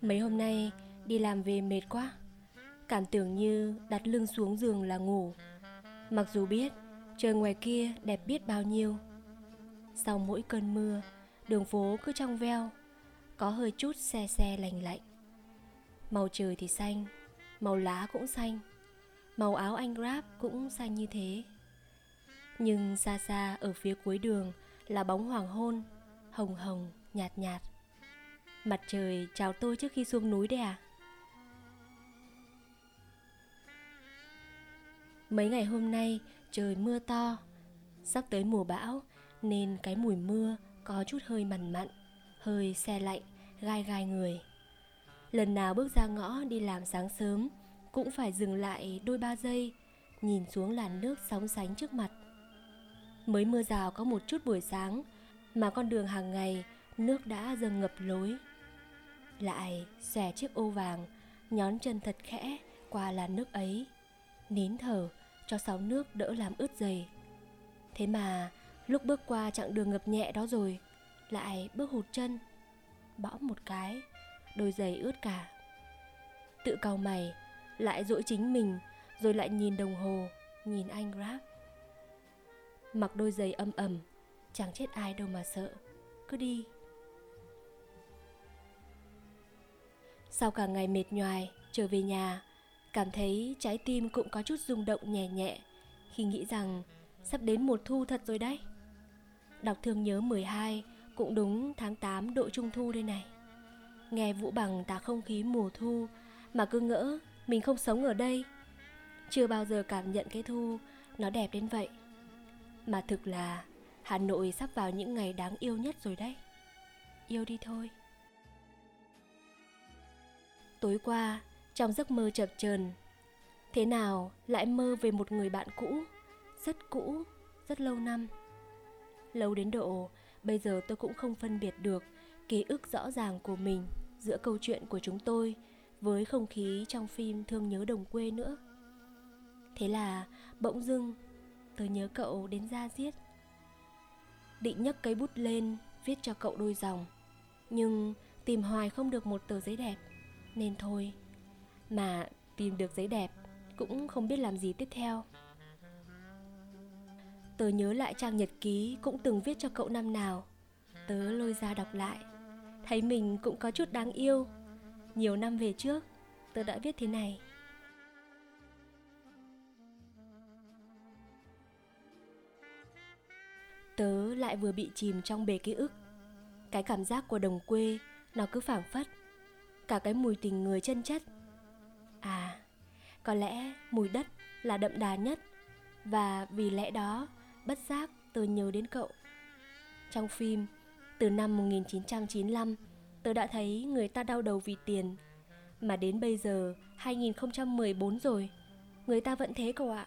Mấy hôm nay đi làm về mệt quá. Cảm tưởng như đặt lưng xuống giường là ngủ. Mặc dù biết trời ngoài kia đẹp biết bao nhiêu. Sau mỗi cơn mưa, Đường phố cứ trong veo, Có hơi chút xe xe lành lạnh. Màu trời thì xanh, Màu lá cũng xanh, Màu áo anh Grab cũng xanh như thế. Nhưng xa xa ở phía cuối đường Là bóng hoàng hôn, Hồng hồng nhạt nhạt. Mặt trời chào tôi trước khi xuống núi đấy à? Mấy ngày hôm nay trời mưa to Sắp tới mùa bão Nên cái mùi mưa có chút hơi mặn mặn Hơi xe lạnh, gai gai người. Lần nào bước ra ngõ đi làm sáng sớm Cũng phải dừng lại đôi ba giây Nhìn xuống làn nước sóng sánh trước mặt. Mới mưa rào có một chút buổi sáng Mà con đường hàng ngày nước đã dâng ngập lối. Lại xòe chiếc ô vàng, nhón chân thật khẽ qua làn nước ấy, nín thở cho sóng nước đỡ làm ướt giày thế mà, lúc bước qua chặng đường ngập nhẹ đó rồi, lại bước hụt chân, bõm một cái, đôi giày ướt cả. Tự cau mày, lại dỗi chính mình, rồi lại nhìn đồng hồ, nhìn anh grab. Mặc đôi giày âm ầm chẳng chết ai đâu mà sợ, cứ đi. Sau cả ngày mệt nhoài, trở về nhà, cảm thấy trái tim cũng có chút rung động nhẹ nhẹ khi nghĩ rằng sắp đến mùa thu thật rồi đấy. Đọc thương nhớ 12 cũng đúng tháng 8 độ trung thu đây này. Nghe Vũ Bằng tả không khí mùa thu mà cứ ngỡ mình không sống ở đây. Chưa bao giờ cảm nhận cái thu nó đẹp đến vậy. Mà thực là Hà Nội sắp vào những ngày đáng yêu nhất rồi đấy. Yêu đi thôi. Tối qua, trong giấc mơ chập chờn, thế nào lại mơ về một người bạn cũ, rất cũ, rất lâu năm. Lâu đến độ, bây giờ tôi cũng không phân biệt được ký ức rõ ràng của mình giữa câu chuyện của chúng tôi với không khí trong phim Thương nhớ đồng quê nữa. Thế là bỗng dưng tôi nhớ cậu đến ra giết. Định nhấc cây bút lên viết cho cậu đôi dòng, nhưng tìm hoài không được một tờ giấy đẹp nên thôi, mà tìm được giấy đẹp cũng không biết làm gì tiếp theo. Tớ nhớ lại trang nhật ký cũng từng viết cho cậu năm nào. Tớ lôi ra đọc lại. Thấy mình cũng có chút đáng yêu. Nhiều năm về trước, tớ đã viết thế này. Tớ lại vừa bị chìm trong bể ký ức. Cái cảm giác của đồng quê, nó cứ phảng phất cả cái mùi tình người chân chất. À có lẽ mùi đất là đậm đà nhất, và vì lẽ đó, bất giác tôi nhớ đến cậu. Trong phim, từ năm 1995 tôi đã thấy người ta đau đầu vì tiền. Mà đến bây giờ 2014 rồi, người ta vẫn thế cậu ạ.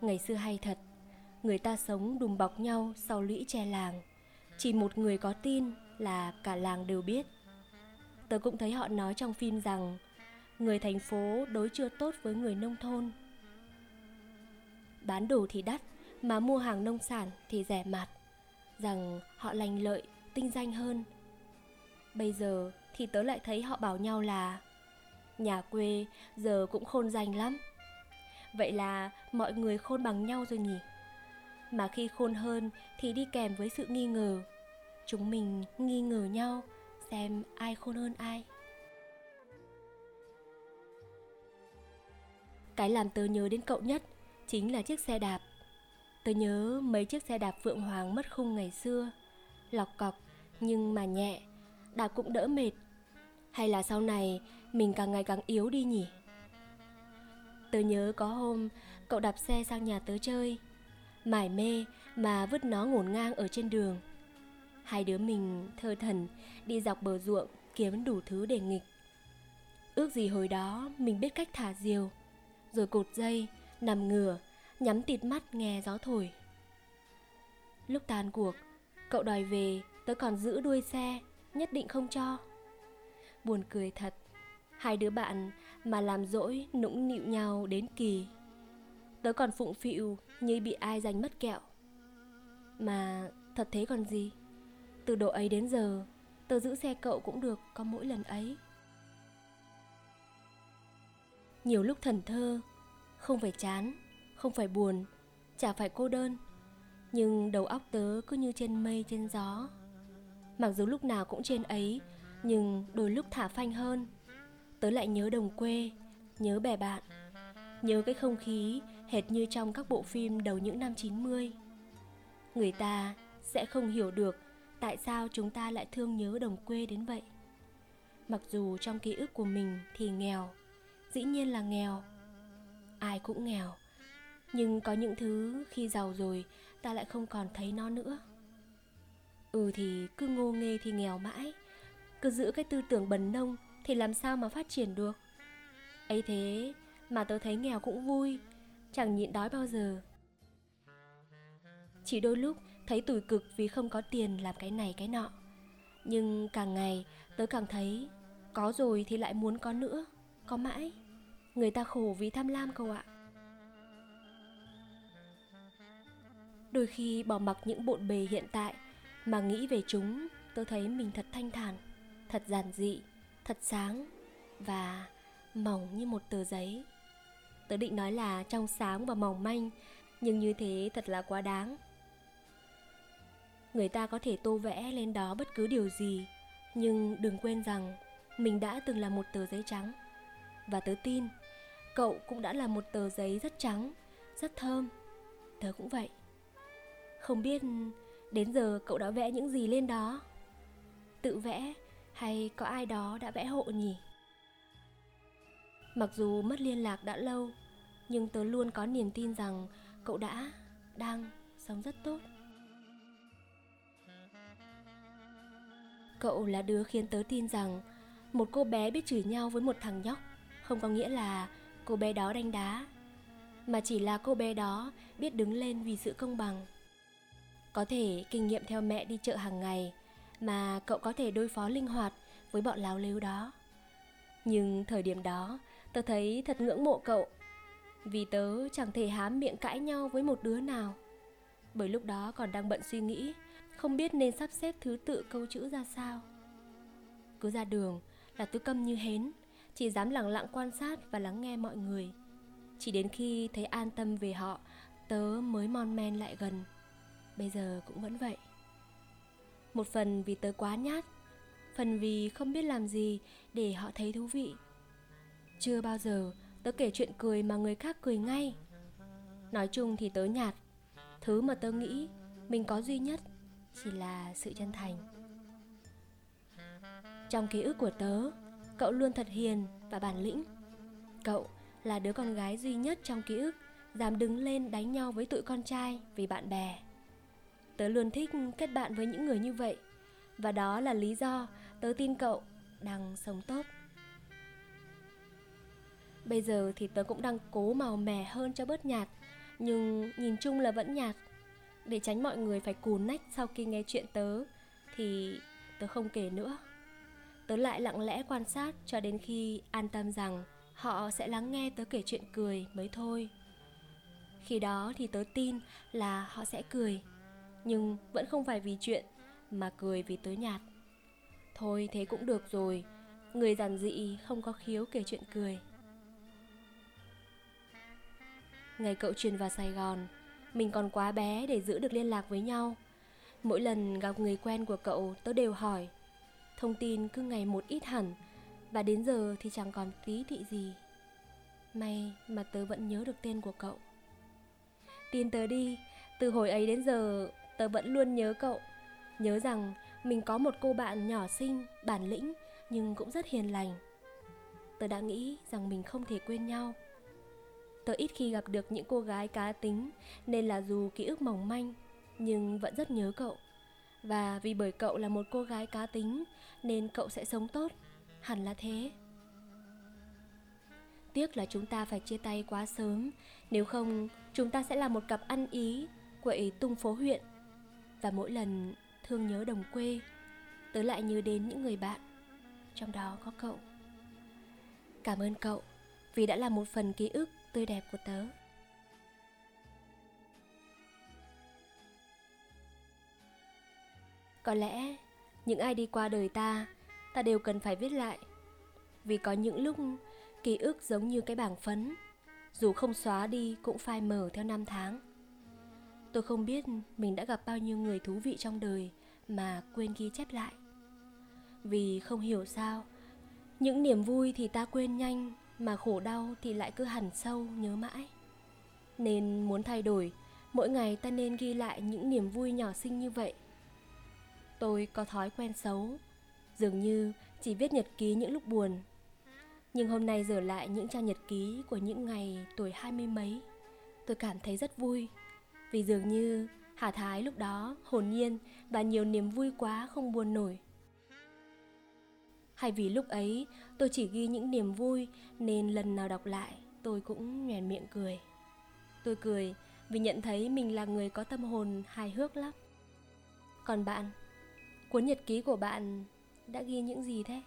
Ngày xưa hay thật, người ta sống đùm bọc nhau sau lũy che làng. Chỉ một người có tin là cả làng đều biết. Tớ cũng thấy họ nói trong phim rằng người thành phố đối chưa tốt với người nông thôn. Bán đồ thì đắt, mà mua hàng nông sản thì rẻ mạt, rằng họ lành lợi, tinh danh hơn. Bây giờ thì tớ lại thấy họ bảo nhau là nhà quê giờ cũng khôn danh lắm. Vậy là mọi người khôn bằng nhau rồi nhỉ? Mà khi khôn hơn thì đi kèm với sự nghi ngờ. Chúng mình nghi ngờ nhau xem ai khôn hơn ai. Cái làm tớ nhớ đến cậu nhất chính là chiếc xe đạp. Tớ nhớ mấy chiếc xe đạp phượng hoàng mất khung ngày xưa, lọc cọc nhưng mà nhẹ, đạp cũng đỡ mệt. Hay là sau này mình càng ngày càng yếu đi nhỉ? Tớ nhớ có hôm cậu đạp xe sang nhà tớ chơi, mải mê mà vứt nó ngổn ngang ở trên đường. Hai đứa mình thơ thần đi dọc bờ ruộng kiếm đủ thứ để nghịch. Ước gì hồi đó mình biết cách thả diều, rồi cột dây, nằm ngửa, nhắm tịt mắt nghe gió thổi. Lúc tan cuộc, cậu đòi về, tớ còn giữ đuôi xe, nhất định không cho. Buồn cười thật, hai đứa bạn mà làm dỗi nũng nịu nhau đến kỳ. Tớ còn phụng phịu như bị ai giành mất kẹo. Mà thật thế còn gì? Từ độ ấy đến giờ, Tớ giữ xe cậu cũng được có mỗi lần ấy. Nhiều lúc thần thơ, Không phải chán, Không phải buồn, Chả phải cô đơn, Nhưng đầu óc tớ cứ như trên mây, trên gió. Mặc dù lúc nào cũng trên ấy, Nhưng đôi lúc thả phanh hơn. Tớ lại nhớ đồng quê, Nhớ bè bạn, Nhớ cái không khí hệt như trong các bộ phim đầu những năm 90 Người ta sẽ không hiểu được tại sao chúng ta lại thương nhớ đồng quê đến vậy? Mặc dù trong ký ức của mình thì nghèo, dĩ nhiên là nghèo. Ai cũng nghèo. Nhưng có những thứ khi giàu rồi, ta lại không còn thấy nó nữa. Ừ thì cứ ngô nghê thì nghèo mãi. Cứ giữ cái tư tưởng bần nông thì làm sao mà phát triển được? Ấy thế mà tớ thấy nghèo cũng vui, chẳng nhịn đói bao giờ. Chỉ đôi lúc thấy tủi cực vì không có tiền làm cái này cái nọ. Nhưng càng ngày, tớ càng thấy, có rồi thì lại muốn có nữa, có mãi. Người ta khổ vì tham lam cậu ạ. Đôi khi bỏ mặc những bộn bề hiện tại mà nghĩ về chúng, tớ thấy mình thật thanh thản, thật giản dị, thật sáng và mỏng như một tờ giấy. Tớ định nói là trong sáng và mỏng manh, nhưng như thế thật là quá đáng người ta có thể tô vẽ lên đó bất cứ điều gì. Nhưng đừng quên rằng, mình đã từng là một tờ giấy trắng. Và tớ tin, cậu cũng đã là một tờ giấy rất trắng, rất thơm. Tớ cũng vậy. Không biết đến giờ cậu đã vẽ những gì lên đó? Tự vẽ hay có ai đó đã vẽ hộ nhỉ? Mặc dù mất liên lạc đã lâu, nhưng tớ luôn có niềm tin rằng cậu đã đang sống rất tốt. Cậu là đứa khiến tớ tin rằng một cô bé biết chửi nhau với một thằng nhóc. Không có nghĩa là cô bé đó đánh đá, mà chỉ là cô bé đó biết đứng lên vì sự công bằng. Có thể kinh nghiệm theo mẹ đi chợ hàng ngày mà cậu có thể đối phó linh hoạt với bọn láo lếu đó. Nhưng thời điểm đó, tớ thấy thật ngưỡng mộ cậu, vì tớ chẳng thể hám miệng cãi nhau với một đứa nào. Bởi lúc đó còn đang bận suy nghĩ không biết nên sắp xếp thứ tự câu chữ ra sao. Cứ ra đường là tứ câm như hến, chỉ dám lặng lặng quan sát và lắng nghe mọi người. Chỉ đến khi thấy an tâm về họ, tớ mới mon men lại gần. Bây giờ cũng vẫn vậy. Một phần vì tớ quá nhát, phần vì không biết làm gì để họ thấy thú vị. Chưa bao giờ tớ kể chuyện cười mà người khác cười ngay. Nói chung thì tớ nhạt. Thứ mà tớ nghĩ, mình có duy nhất chỉ là sự chân thành. Trong ký ức của tớ, cậu luôn thật hiền và bản lĩnh. Cậu là đứa con gái duy nhất trong ký ức, dám đứng lên đánh nhau với tụi con trai vì bạn bè. Tớ luôn thích kết bạn với những người như vậy, và đó là lý do tớ tin cậu đang sống tốt. Bây giờ thì tớ cũng đang cố màu mè hơn cho bớt nhạt, nhưng nhìn chung là vẫn nhạt để tránh mọi người phải cù nách sau khi nghe chuyện tớ, thì tớ không kể nữa. Tớ lại lặng lẽ quan sát cho đến khi an tâm rằng họ sẽ lắng nghe tớ kể chuyện cười mới thôi. Khi đó thì tớ tin là họ sẽ cười, nhưng vẫn không phải vì chuyện mà cười vì tớ nhạt. Thôi thế cũng được rồi, người giản dị không có khiếu kể chuyện cười. Ngày cậu truyền vào sài gòn mình còn quá bé để giữ được liên lạc với nhau. Mỗi lần gặp người quen của cậu, tớ đều hỏi, thông tin cứ ngày một ít hẳn, và đến giờ thì chẳng còn tí thị gì. May mà tớ vẫn nhớ được tên của cậu. Tin tớ đi, từ hồi ấy đến giờ, tớ vẫn luôn nhớ cậu. Nhớ rằng mình có một cô bạn nhỏ xinh, bản lĩnh, nhưng cũng rất hiền lành. Tớ đã nghĩ rằng mình không thể quên nhau. Tớ ít khi gặp được những cô gái cá tính, Nên là dù ký ức mỏng manh, Nhưng vẫn rất nhớ cậu. Và vì bởi cậu là một cô gái cá tính, Nên cậu sẽ sống tốt, Hẳn là thế. Tiếc là chúng ta phải chia tay quá sớm, Nếu không, chúng ta sẽ là một cặp ăn ý, Quậy tung phố huyện. Và mỗi lần thương nhớ đồng quê, Tớ lại nhớ đến những người bạn, Trong đó có cậu. Cảm ơn cậu vì đã là một phần ký ức tươi đẹp của tớ. Có lẽ, những ai đi qua đời ta ta đều cần phải viết lại. Vì có những lúc, ký ức giống như cái bảng phấn, dù không xóa đi cũng phai mờ theo năm tháng. Tôi không biết mình đã gặp bao nhiêu người thú vị trong đời mà quên ghi chép lại. Vì không hiểu sao, những niềm vui thì ta quên nhanh mà khổ đau thì lại cứ hằn sâu nhớ mãi. Nên muốn thay đổi, mỗi ngày ta nên ghi lại những niềm vui nhỏ xinh như vậy. Tôi có thói quen xấu, dường như chỉ viết nhật ký những lúc buồn. Nhưng hôm nay dở lại những trang nhật ký của những ngày tuổi hai mươi mấy, tôi cảm thấy rất vui. Vì dường như hà thái lúc đó hồn nhiên và nhiều niềm vui quá không buồn nổi hay vì lúc ấy tôi chỉ ghi những niềm vui, nên lần nào đọc lại tôi cũng nhoèn miệng cười. Tôi cười vì nhận thấy mình là người có tâm hồn hài hước lắm. Còn bạn, cuốn nhật ký của bạn đã ghi những gì thế?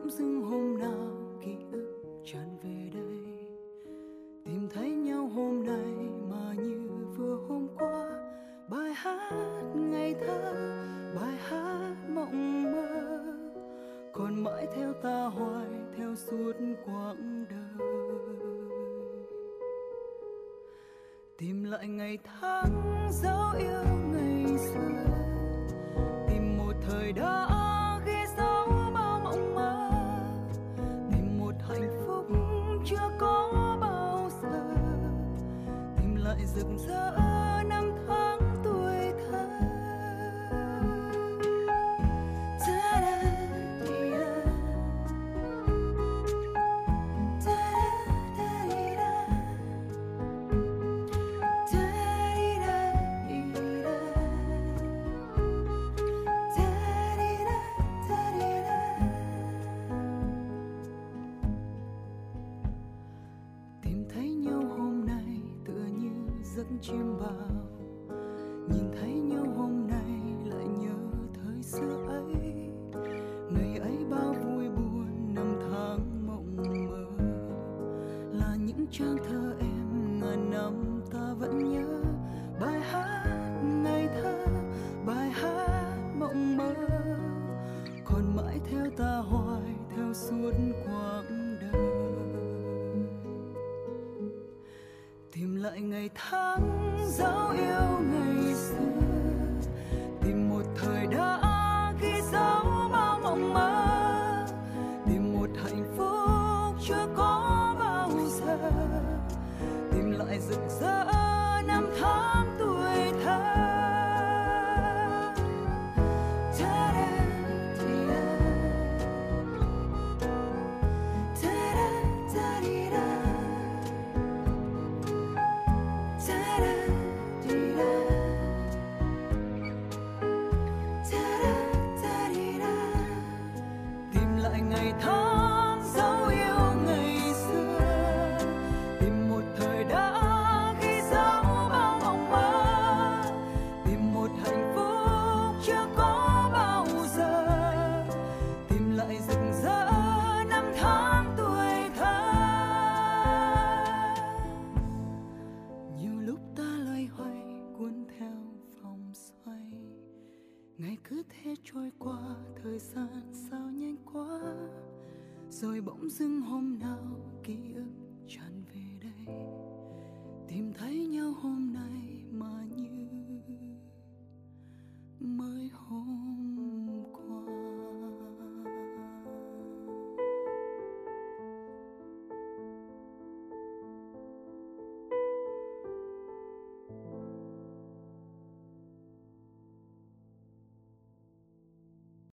Bỗng dưng hôm nào ký ức tràn về đây. Tìm thấy nhau hôm nay mà như vừa hôm qua. Bài hát ngày thơ, bài hát mộng mơ. Còn mãi theo ta hoài, theo suốt quãng đời. Tìm lại ngày tháng dấu yêu ngày xưa. Tìm một thời đã ngày tháng dấu yêu ngày xưa. Tìm một thời đã ghi dấu bao mộng mơ. Tìm một hạnh phúc chưa có bao giờ. Tìm lại rực rỡ năm tháng tuổi rồi bỗng dưng hôm nào ký ức tràn về đây. Tìm thấy nhau hôm nay mà như mới hôm